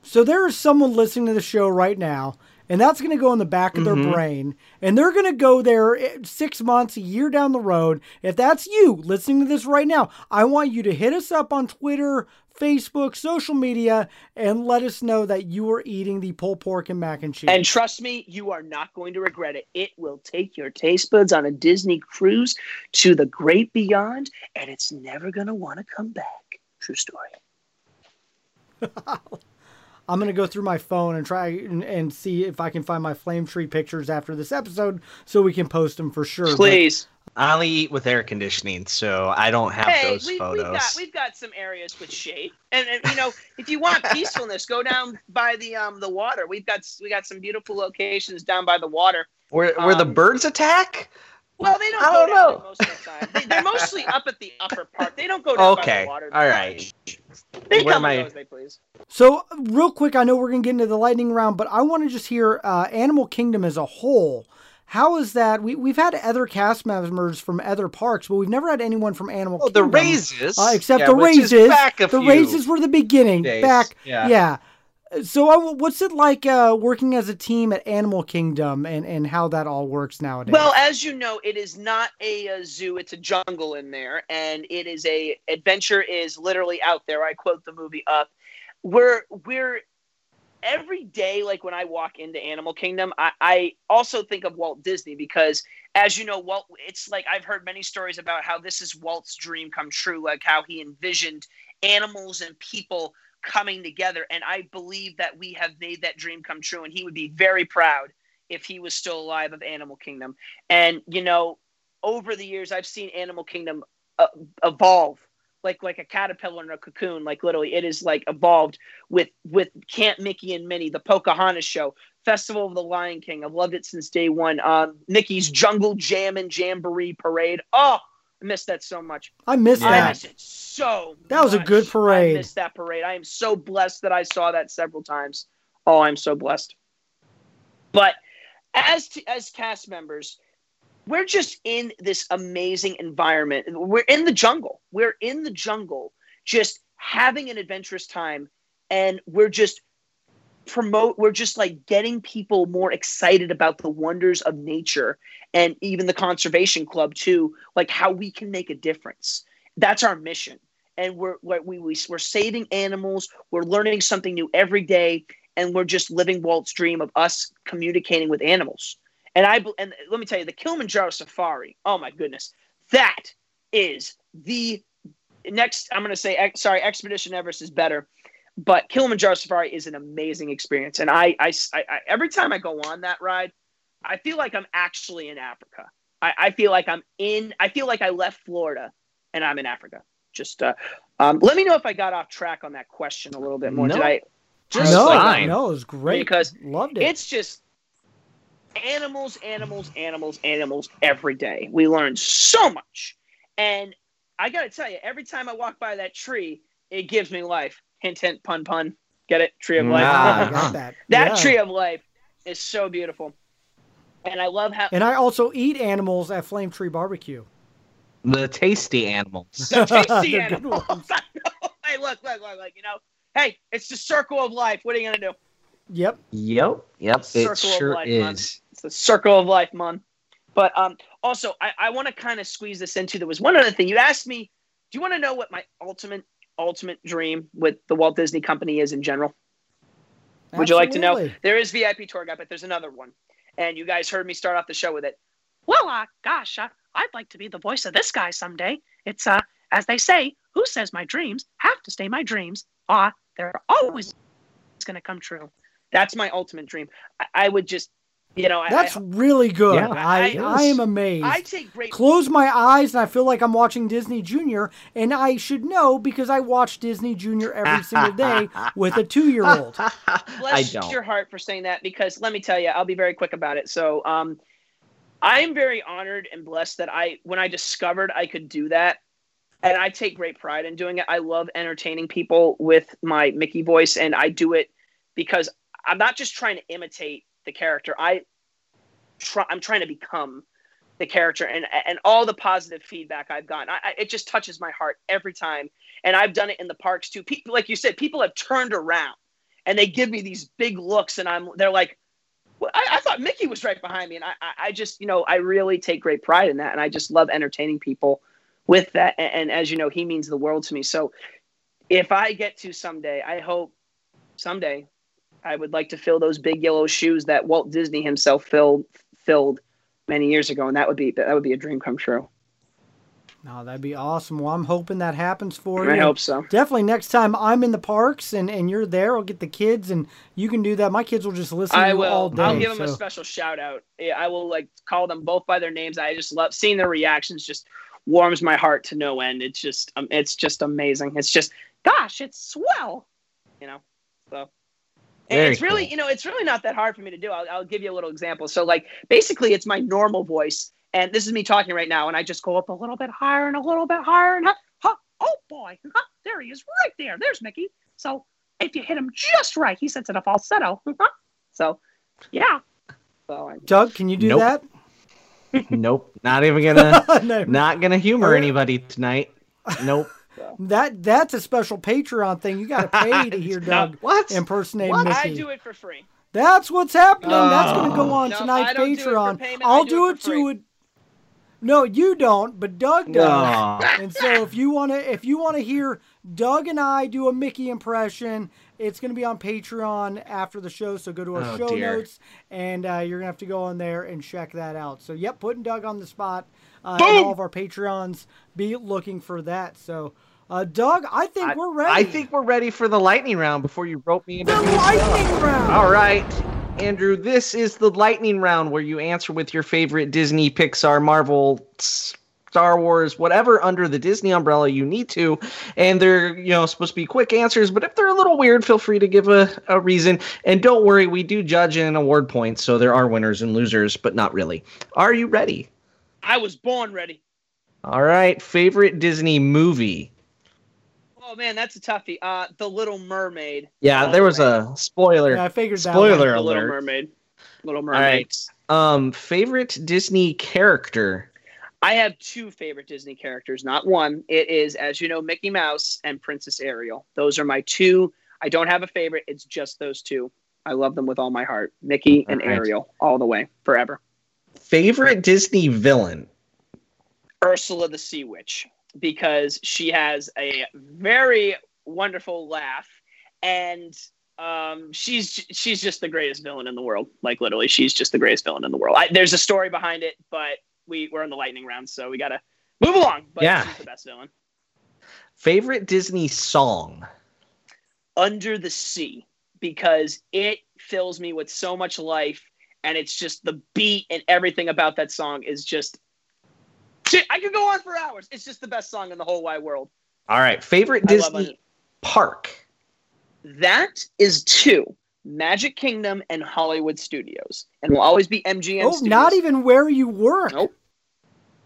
So there is someone listening to the show right now, and that's going to go in the back of their Mhm. brain, and they're going to go there eh, six months, a year down the road. If that's you listening to this right now, I want you to hit us up on Twitter, Facebook, social media, and let us know that you are eating the pulled pork and mac and cheese. And trust me, you are not going to regret it. It will take your taste buds on a Disney cruise to the great beyond, and it's never going to want to come back. True story. I'm going to go through my phone and try and, and see if I can find my flame tree pictures after this episode so we can post them for sure. But- Please. I only eat with air conditioning, so I don't have Hey, those we, photos. we've got we've got some areas with shade, and, and you know if you want peacefulness, go down by the um the water. We've got we got some beautiful locations down by the water. where where the um, birds attack? Well, they don't I go don't down know. there most of the time. They, they're mostly up at the upper part. They don't go down by Okay, the water. all right. They Where come am and I- go as they please. So, real quick, I know we're going to get into the lightning round, but I want to just hear uh, Animal Kingdom as a whole. How is that? We, we've had other cast members from other parks, but we've never had anyone from Animal Oh, the Kingdom. raises, Uh, except yeah, the which raises. back a the few raises were the beginning. days. Back, Yeah. yeah. So, uh, what's it like uh, working as a team at Animal Kingdom and, and how that all works nowadays? Well, as you know, it is not a, uh zoo; it's a jungle in there, and it is a adventure is literally out there. I quote the movie Up. We're we're every day, like when I walk into Animal Kingdom, I, I also think of Walt Disney because, as you know, Walt. It's like I've heard many stories about how this is Walt's dream come true, like how he envisioned animals and people coming together, and I believe that we have made that dream come true, and he would be very proud if he was still alive of Animal Kingdom. And you know, over the years, I've seen Animal Kingdom uh, evolve, like like a caterpillar in a cocoon. Like literally, it is like evolved with with Camp Mickey and Minnie, the Pocahontas show, Festival of the Lion King. I've loved it since day one. Um, Mickey's Jungle Jam and Jamboree Parade. Oh, miss that so much. I missed Yeah. I that. miss it so. That was a good parade. I missed that parade. I am so blessed that I saw that several times. Oh, I'm so blessed. But as to, as cast members, we're just in this amazing environment. We're in the jungle. We're in the jungle, just having an adventurous time, and we're just promote we're just like getting people more excited about the wonders of nature and even the conservation club too like how we can make a difference. That's our mission. And we're we, we, we're saving animals we're learning something new every day and we're just living walt's dream of us communicating with animals. And i and let me tell you the kilimanjaro safari oh my goodness that is the next i'm going to say sorry expedition everest is better but Kilimanjaro Safari is an amazing experience, and I, I, I, I- every time I go on that ride, I feel like I'm actually in Africa. I, I feel like I'm in. I feel like I left Florida, and I'm in Africa. Just uh, um, let me know if I got off track on that question a little bit more. Did I? Just no, fine. no, it was great. Because Loved it. It's just animals, animals, animals, animals every day. We learn so much. And I got to tell you, every time I walk by that tree, it gives me life. Hint, hint, pun, pun. Get it? Tree of life. Ah. I got that. that Yeah. tree of life is so beautiful. And I love how And I also eat animals at Flame Tree Barbecue. The tasty animals. the tasty They're animals. I know. Hey, look, look, look, look. You know, hey, it's the circle of life. What are you gonna do? Yep. Yep. Yep. It sure life, man. is. It's the circle of life, man. But um, also, I, I want to kind of squeeze this into. There was one other thing you asked me. Do you want to know what my ultimate ultimate dream with the Walt Disney Company is in general? Would you like to know? There is VIP tour guide, but there's another one. And you guys heard me start off the show with it. Well, uh, gosh, uh, I'd like to be the voice of this guy someday. It's, uh, as they say, who says my dreams have to stay my dreams? Ah, they're always going to come true. That's my ultimate dream. I, I would just, you know, That's I, really good. Yeah, I, it I, am amazed. I take great. Close my eyes and I feel like I'm watching Disney Junior, and I should know because I watch Disney Junior every single day with a two year old. I bless don't. your heart for saying that because let me tell you, I'll be very quick about it. So, um, I'm very honored and blessed that I, when I discovered I could do that, and I take great pride in doing it. I love entertaining people with my Mickey voice, and I do it because I'm not just trying to imitate the character. I try, I'm trying to become the character, and and all the positive feedback I've gotten, I, I, it just touches my heart every time. And I've done it in the parks too. People, like you said, people have turned around and they give me these big looks, and I'm they're like, well, I, I thought Mickey was right behind me, and I, I, just you know I really take great pride in that, and I just love entertaining people with that. And, and as you know, he means the world to me. So if I get to someday, I hope someday I would like to fill those big yellow shoes that Walt Disney himself filled filled many years ago, and that would be that would be a dream come true. No, that'd be awesome. Well, I'm hoping that happens for you. I hope so. Definitely next time I'm in the parks and, and you're there, I'll get the kids and you can do that. My kids will just listen to I you all will. day. I'll give them a special shout out. I will like call them both by their names. I just love seeing their reactions. Just warms my heart to no end. It's just um, it's just amazing. It's just Gosh, it's swell. you know. So and Very it's really cool. you know it's really not that hard for me to do. I'll, I'll give you a little example. So like basically it's my normal voice, and this is me talking right now, and I just go up A little bit higher and a little bit higher and huh, huh, oh boy, huh, there he is right there. There's Mickey. So if you hit him just right, he sits in a falsetto. So yeah. so I, Doug, can you do Nope. that? nope. Not even gonna. No. not gonna humor uh, anybody tonight. Nope. That that's a special Patreon thing. You got to pay to hear Doug What? impersonate I Mickey. do it for free. That's what's happening. That's going to go on No, tonight's I don't do it for Patreon. payment, I I'll do do it it for to it. No, you don't, but Doug does. Aw. And so if you want to if you want to hear Doug and I do a Mickey impression, it's going to be on Patreon after the show. So go to our Oh, show dear. notes, and uh, you're going to have to go on there and check that out. So yep, putting Doug on the spot. Uh, and all of our Patreons be looking for that. So, uh, Doug, I think I, we're ready. I think we're ready for the lightning round before you rope me into the lightning stuff. round. All right, Andrew, this is the lightning round where you answer with your favorite Disney, Pixar, Marvel, Star Wars, whatever under the Disney umbrella you need to. And they're, you know, supposed to be quick answers, but if they're a little weird, feel free to give a, a reason. And don't worry, we do judge and award points, so there are winners and losers, but not really. Are you ready? I was born ready. All right, favorite Disney movie. Oh man, that's a toughie. Uh, The Little Mermaid. Yeah, All there was way. a spoiler. Yeah, I figured that. Spoiler The Little alert. Mermaid. Little Mermaid. right. Um, favorite Disney character. I have two favorite Disney characters, not one. It is, as you know, Mickey Mouse and Princess Ariel. Those are my two. I don't have a favorite. It's just those two. I love them with all my heart. Mickey and All right. Ariel, all the way, forever. Favorite Disney villain. Ursula the Sea Witch, because she has a very wonderful laugh, and um, she's she's just the greatest villain in the world. Like literally, she's just the greatest villain in the world. I, there's a story behind it, but we we're in the lightning round, so we gotta move along. But Yeah. she's the best villain. Favorite Disney song. Under the Sea because it fills me with so much life and it's just the beat and everything about that song is just Shit, I could go on for hours. It's just the best song in the whole wide world. All right. Favorite Disney park. That is two Magic Kingdom and Hollywood Studios, and will always be MGM. Oh, Studios. not even where you work. Nope.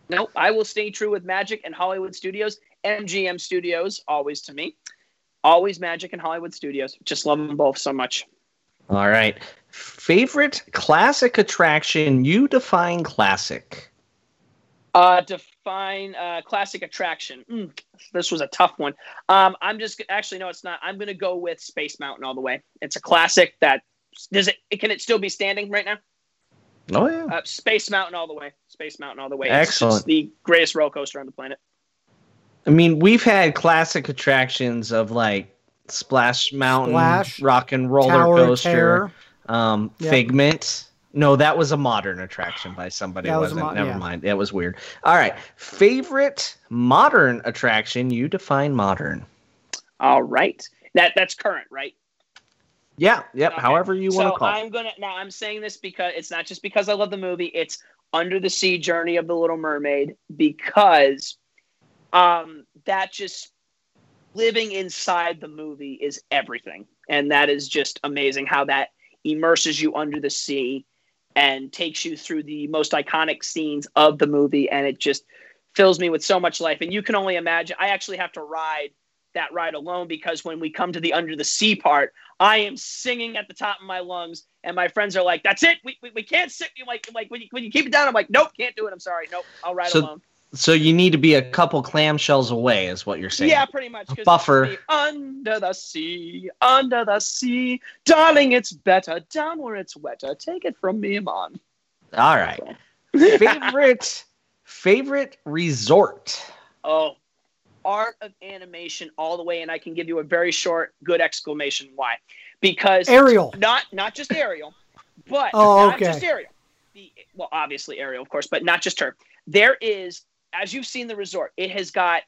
Nope. I will stay true with Magic and Hollywood Studios. MGM Studios, always to me. Always Magic and Hollywood Studios. Just love them both so much. All right. Favorite classic attraction? You define classic. Uh, define uh, classic attraction. Mm, this was a tough one. Um, I'm just actually no, it's not. I'm gonna go with Space Mountain all the way. It's a classic that does it. Can it still be standing right now? Oh yeah. Uh, Space Mountain all the way. Space Mountain all the way. Excellent. It's just the greatest roller coaster on the planet. I mean, we've had classic attractions of like Splash Mountain, Splash, Rock and Roller Tower Coaster, um, Yep. Figment. No, that was a modern attraction by somebody. That was a wasn't. mo- Never yeah. mind. That was weird. All right. Favorite modern attraction? You define modern. All right. That that's current, right? Yeah. Yep. Okay. However you want to so call. it. I'm gonna now. I'm saying this because it's not just because I love the movie. It's Under the Sea Journey of the Little Mermaid because um, that just living inside the movie is everything, and that is just amazing how that immerses you under the sea and takes you through the most iconic scenes of the movie, and it just fills me with so much life. And you can only imagine. I actually have to ride that ride alone because when we come to the under the sea part, I am singing at the top of my lungs, and my friends are like, "That's it. We, we, we can't sit." You like like when you, when you keep it down, I'm like, "Nope, can't do it. I'm sorry. Nope, I'll ride So alone." So you need to be a couple clamshells away, is what you're saying. Yeah, pretty much. Buffer. Under the sea, under the sea, darling, it's better down where it's wetter. Take it from me, man. All right. Favorite favorite resort. Oh, art of animation all the way, and I can give you a very short, good exclamation. Why? Because Ariel. not not just Ariel, but Oh, not just Ariel. The, well, obviously Ariel, of course, but not just her. There is, as you've seen the resort, it has got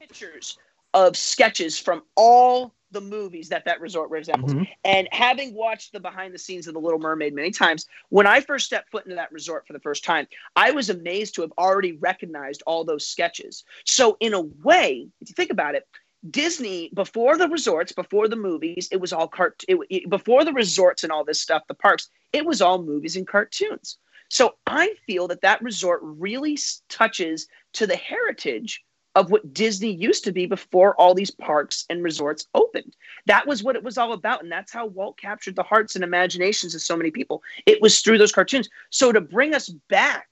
pictures of sketches from all the movies that that resort resembles. Mhm. And having watched the behind the scenes of The Little Mermaid many times, when I first stepped foot into that resort for the first time, I was amazed to have already recognized all those sketches. So, in a way, if you think about it, Disney before the resorts, before the movies, it was all cart. It, it- before the resorts and all this stuff, the parks, it was all movies and cartoons. So I feel that that resort really touches to the heritage of what Disney used to be before all these parks and resorts opened. That was what it was all about, and that's how Walt captured the hearts and imaginations of so many people. It was through those cartoons. So to bring us back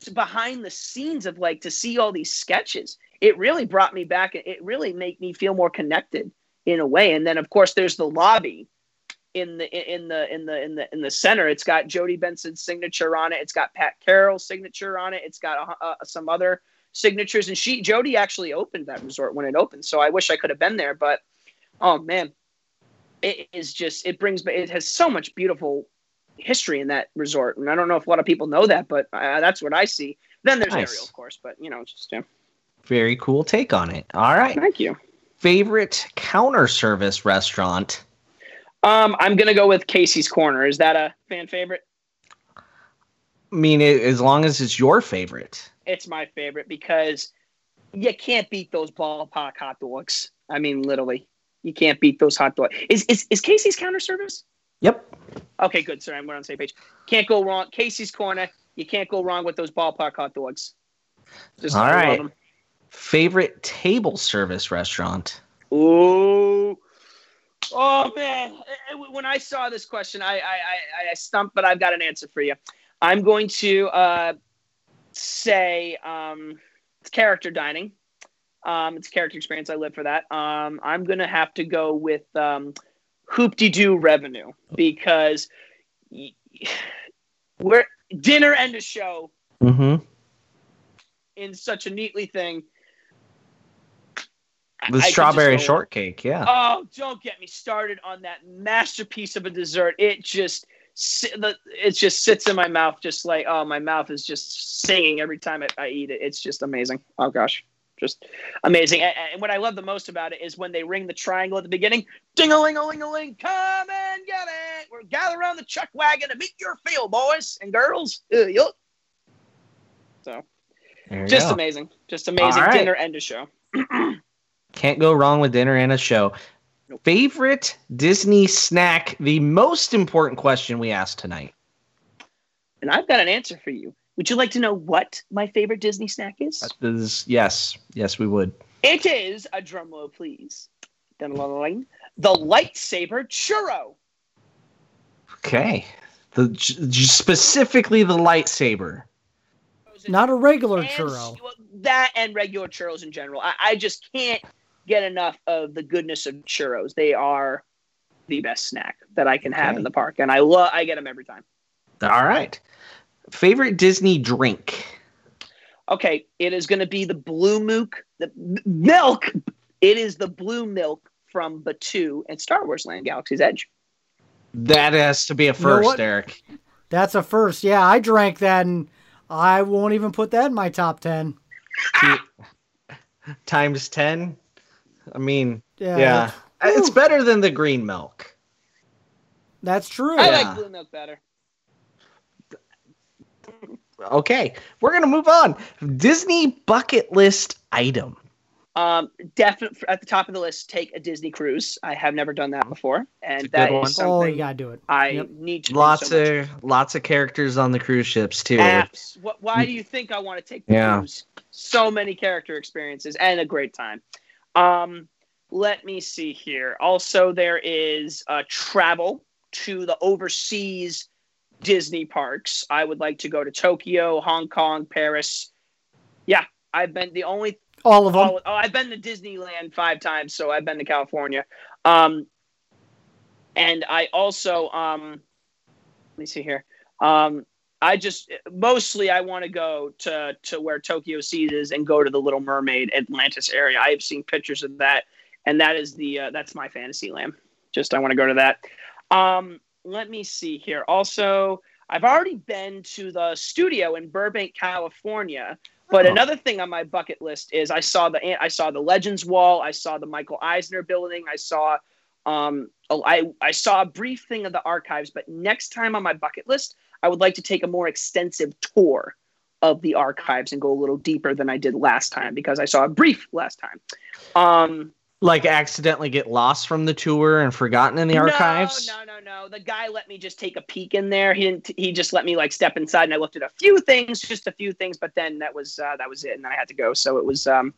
to behind the scenes of like to see all these sketches it really brought me back it really made me feel more connected in a way and then of course there's the lobby in the in the in the in the in the center it's got jodi benson's signature on it it's got pat carroll's signature on it it's got uh, uh, some other signatures and she jodi actually opened that resort when it opened so i wish i could have been there but oh man it is just it brings it has so much beautiful history in that resort and i don't know if a lot of people know that but uh, that's what i see then there's Nice. ariel of course but you know just yeah. Very cool take on it. All right. thank you Favorite counter service restaurant. Um, I'm gonna go with Casey's Corner. Is that a fan favorite? I mean, it, as long as it's your favorite. It's my favorite because you can't beat those ballpark hot dogs. I mean, literally, you can't beat those hot dogs. Is is, is Casey's counter service? Yep. Okay, good. Sorry, we're on the same page. Can't go wrong. Casey's Corner. You can't go wrong with those ballpark hot dogs. Just All right. Favorite table service restaurant. Ooh. Oh man! Eh, eh, When I saw this question, I I, I, I stumped, but I've got an answer for you. I'm going to uh, say um, it's character dining. Um, it's character experience. I live for that. Um, I'm going to have to go with um, hoop-dee-doo revue because y- we're dinner and a show Mm-hmm. in such a neatly thing. The I strawberry shortcake. Yeah. Oh, don't get me started on that masterpiece of a dessert. It just it just sits in my mouth, just like oh, my mouth is just singing every time I, I eat it. It's just amazing. Oh gosh, just amazing. And, and what I love the most about it is when they ring the triangle at the beginning. Ding a ling a ling a ling, come and get it. We're gather around the chuck wagon to meet your fill, boys and girls. Uh, yup. So just go. amazing, just amazing right. dinner and a show. Can't go wrong with dinner and a show. Favorite Disney snack? The most important question we asked tonight. And I've got an answer for you. Would you like to know what my favorite Disney snack is? This is- yes, yes, we would. It is a drum roll, please. The lightsaber churro. Okay. The j- j- specifically the lightsaber. Not a regular And- churro. well, That and regular churros in general. I, I just can't get enough of the goodness of churros. They are the best snack that I can have in the park, and I love. I get them every time. All right. Favorite Disney drink? Okay, it is going to be the blue milk. The milk. It is the blue milk from Batuu and Star Wars Land Galaxy's Edge. That has to be a know first, what? Eric. That's a first. Yeah, I drank that and I won't even put that in my top 10. Times 10. I mean, Yeah. yeah. It's better than the green milk. That's true. I Yeah. like blue milk better. Okay. We're going to move on. Disney bucket list item. Um, definitely at the top of the list. Take a Disney cruise. I have never done that before, and It's a that one. is Oh, something you got to do it. I Yep. need to. Lots so much. of lots of characters on the cruise ships too. apps. What, why do you think I want to take the Yeah. cruise? So many character experiences and a great time. Um, let me see here. Also, there is uh, travel to the overseas Disney parks. I would like to go to Tokyo, Hong Kong, Paris. Yeah, I've been the only All of them. all, oh, I've been to Disneyland five times, so I've been to California. Um, and I also, um, let me see here. Um, I just mostly I want to go to to where Tokyo Seas is and go to the Little Mermaid Atlantis area. I have seen pictures of that, and that is the uh, that's my fantasy land. Just I want to go to that. Um, let me see here. Also, I've already been to the studio in Burbank, California. But Oh. another thing on my bucket list is I saw the I saw the Legends Wall, I saw the Michael Eisner building, I saw um I I saw a brief thing of the archives, but next time on my bucket list, I would like to take a more extensive tour of the archives and go a little deeper than I did last time because I saw a brief last time. Um Like accidentally get lost from the tour and forgotten in the archives. No, no, no, no. The guy let me just take a peek in there. He didn't. He just let me like step inside, and I looked at a few things, just a few things. But then that was uh, that was it, and then I had to go. So it was. Um,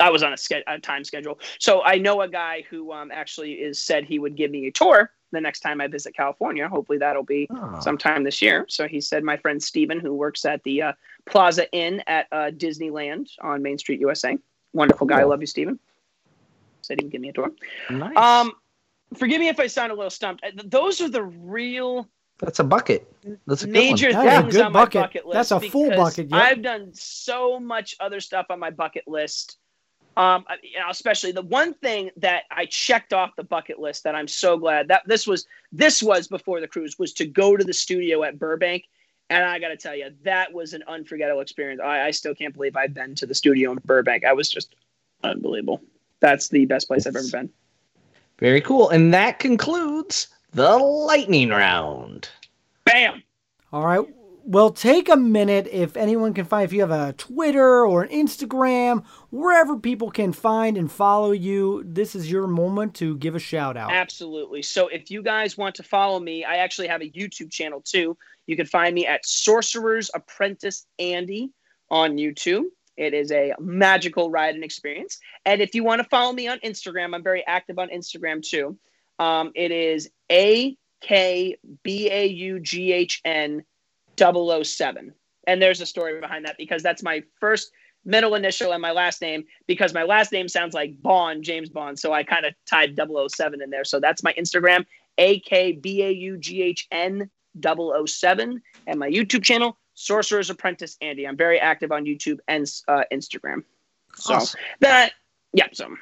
I was on a, ske- a time schedule. So I know a guy who um, actually is said he would give me a tour the next time I visit California. Hopefully that'll be Oh. sometime this year. So he said my friend Steven, who works at the uh, Plaza Inn at uh, Disneyland on Main Street, USA. Wonderful guy. Cool. love you, Steven. Said he would give me a tour. Nice. Um, forgive me if I sound a little stumped. Those are the real That's a bucket. That's a major one. That is a things good on my bucket. bucket list. That's a full bucket, yep. I've done so much other stuff on my bucket list. Um, you know, especially the one thing that I checked off the bucket list that I'm so glad that this was this was before the cruise was to go to the studio at Burbank. And I got to tell you, that was an unforgettable experience. I, I still can't believe I've been to the studio in Burbank. I was just unbelievable. That's the best place I've ever been. Very cool. And that concludes the lightning round. Bam! All right. Well, take a minute if anyone can find, if you have a Twitter or an Instagram, wherever people can find and follow you, this is your moment to give a shout out. Absolutely. So if you guys want to follow me, I actually have a YouTube channel too. You can find me at Sorcerer's Apprentice Andy on YouTube. It is a magical ride and experience. And if you want to follow me on Instagram, I'm very active on Instagram too. Um, it is A K B A U G H N 007. And there's a story behind that because that's my first middle initial and my last name because my last name sounds like Bond, James Bond. So I kind of tied 007 in there. So that's my Instagram, A K B A U G H N 007, and my YouTube channel, Sorcerer's Apprentice Andy. I'm very active on YouTube and uh, Instagram. So Awesome. that, yeah, so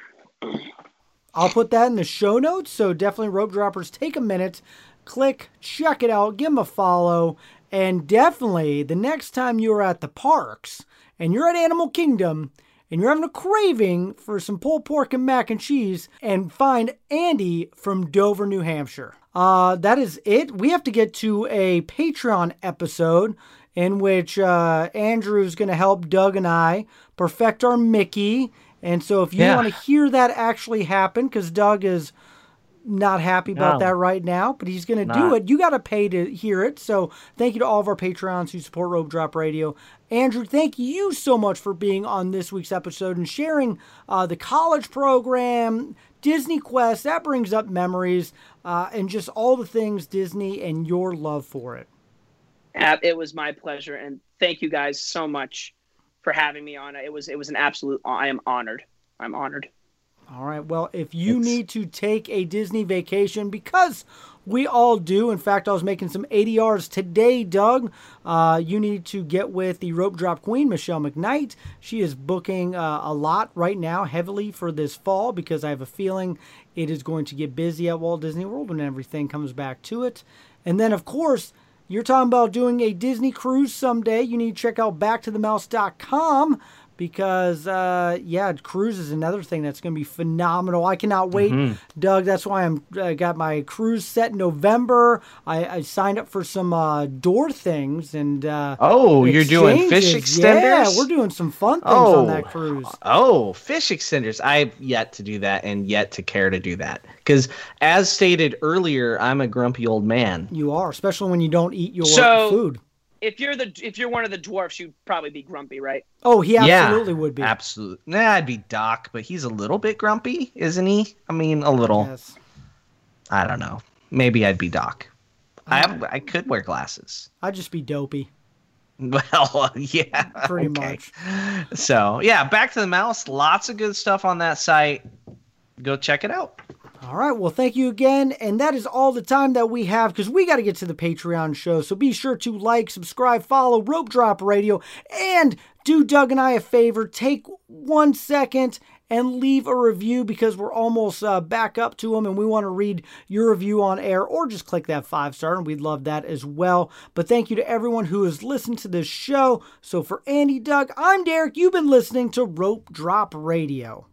I'll put that in the show notes. So definitely, rope droppers, take a minute, click, check it out, give them a follow, and definitely the next time you're at the parks and you're at Animal Kingdom and you're having a craving for some pulled pork and mac and cheese, and find Andy from Dover, New Hampshire. Uh, that is it. We have to get to a Patreon episode in which uh, Andrew's going to help Doug and I perfect our Mickey. And so if you Yeah. want to hear that actually happen, because Doug is not happy about No. that right now, but he's going to do it. You got to pay to hear it. So thank you to all of our Patreons who support Rope Drop Radio. Andrew, thank you so much for being on this week's episode and sharing uh, the college program, Disney Quest. That brings up memories uh, and just all the things Disney and your love for it. It was my pleasure, and thank you guys so much for having me on. It was it was an absolute. I am honored. I'm honored. All right. Well, if you need to take a Disney vacation, because we all do. In fact, I was making some ADRs today, Doug. Uh, you need to get with the rope drop queen, Michelle McKnight. She is booking uh, a lot right now, heavily for this fall, because I have a feeling it is going to get busy at Walt Disney World when everything comes back to it. And then, of course, you're talking about doing a Disney cruise someday. You need to check out backtothemouse.com because, uh, yeah, cruise is another thing that's going to be phenomenal. I cannot wait, Doug. That's why I'm uh, got my cruise set in November. I, I signed up for some uh, door things and. Uh, Oh, you're doing fish extenders. Yeah, we're doing some fun things on that Oh. cruise. Oh, fish extenders. I've yet to do that and yet to care to do that. Because, as stated earlier, I'm a grumpy old man. You are, especially when you don't eat your So- food. If you're the if you're one of the dwarfs, you'd probably be grumpy, right? Oh, he absolutely yeah, would be. Absolutely. Nah, I'd be Doc, but he's a little bit grumpy, isn't he? I mean, a little. Yes. I don't know. Maybe I'd be Doc. I have, I could wear glasses. I'd just be dopey, Well, yeah. pretty okay. much. So, yeah, back to the mouse. Lots of good stuff on that site. Go check it out. All right. Well, thank you again. And that is all the time that we have because we got to get to the Patreon show. So be sure to like, subscribe, follow Rope Drop Radio, and do Doug and I a favor. Take one second and leave a review because we're almost uh, back up to them and we want to read your review on air or just click that five star and we'd love that as well. But thank you to everyone who has listened to this show. So for Andy, Doug, I'm Derek. You've been listening to Rope Drop Radio.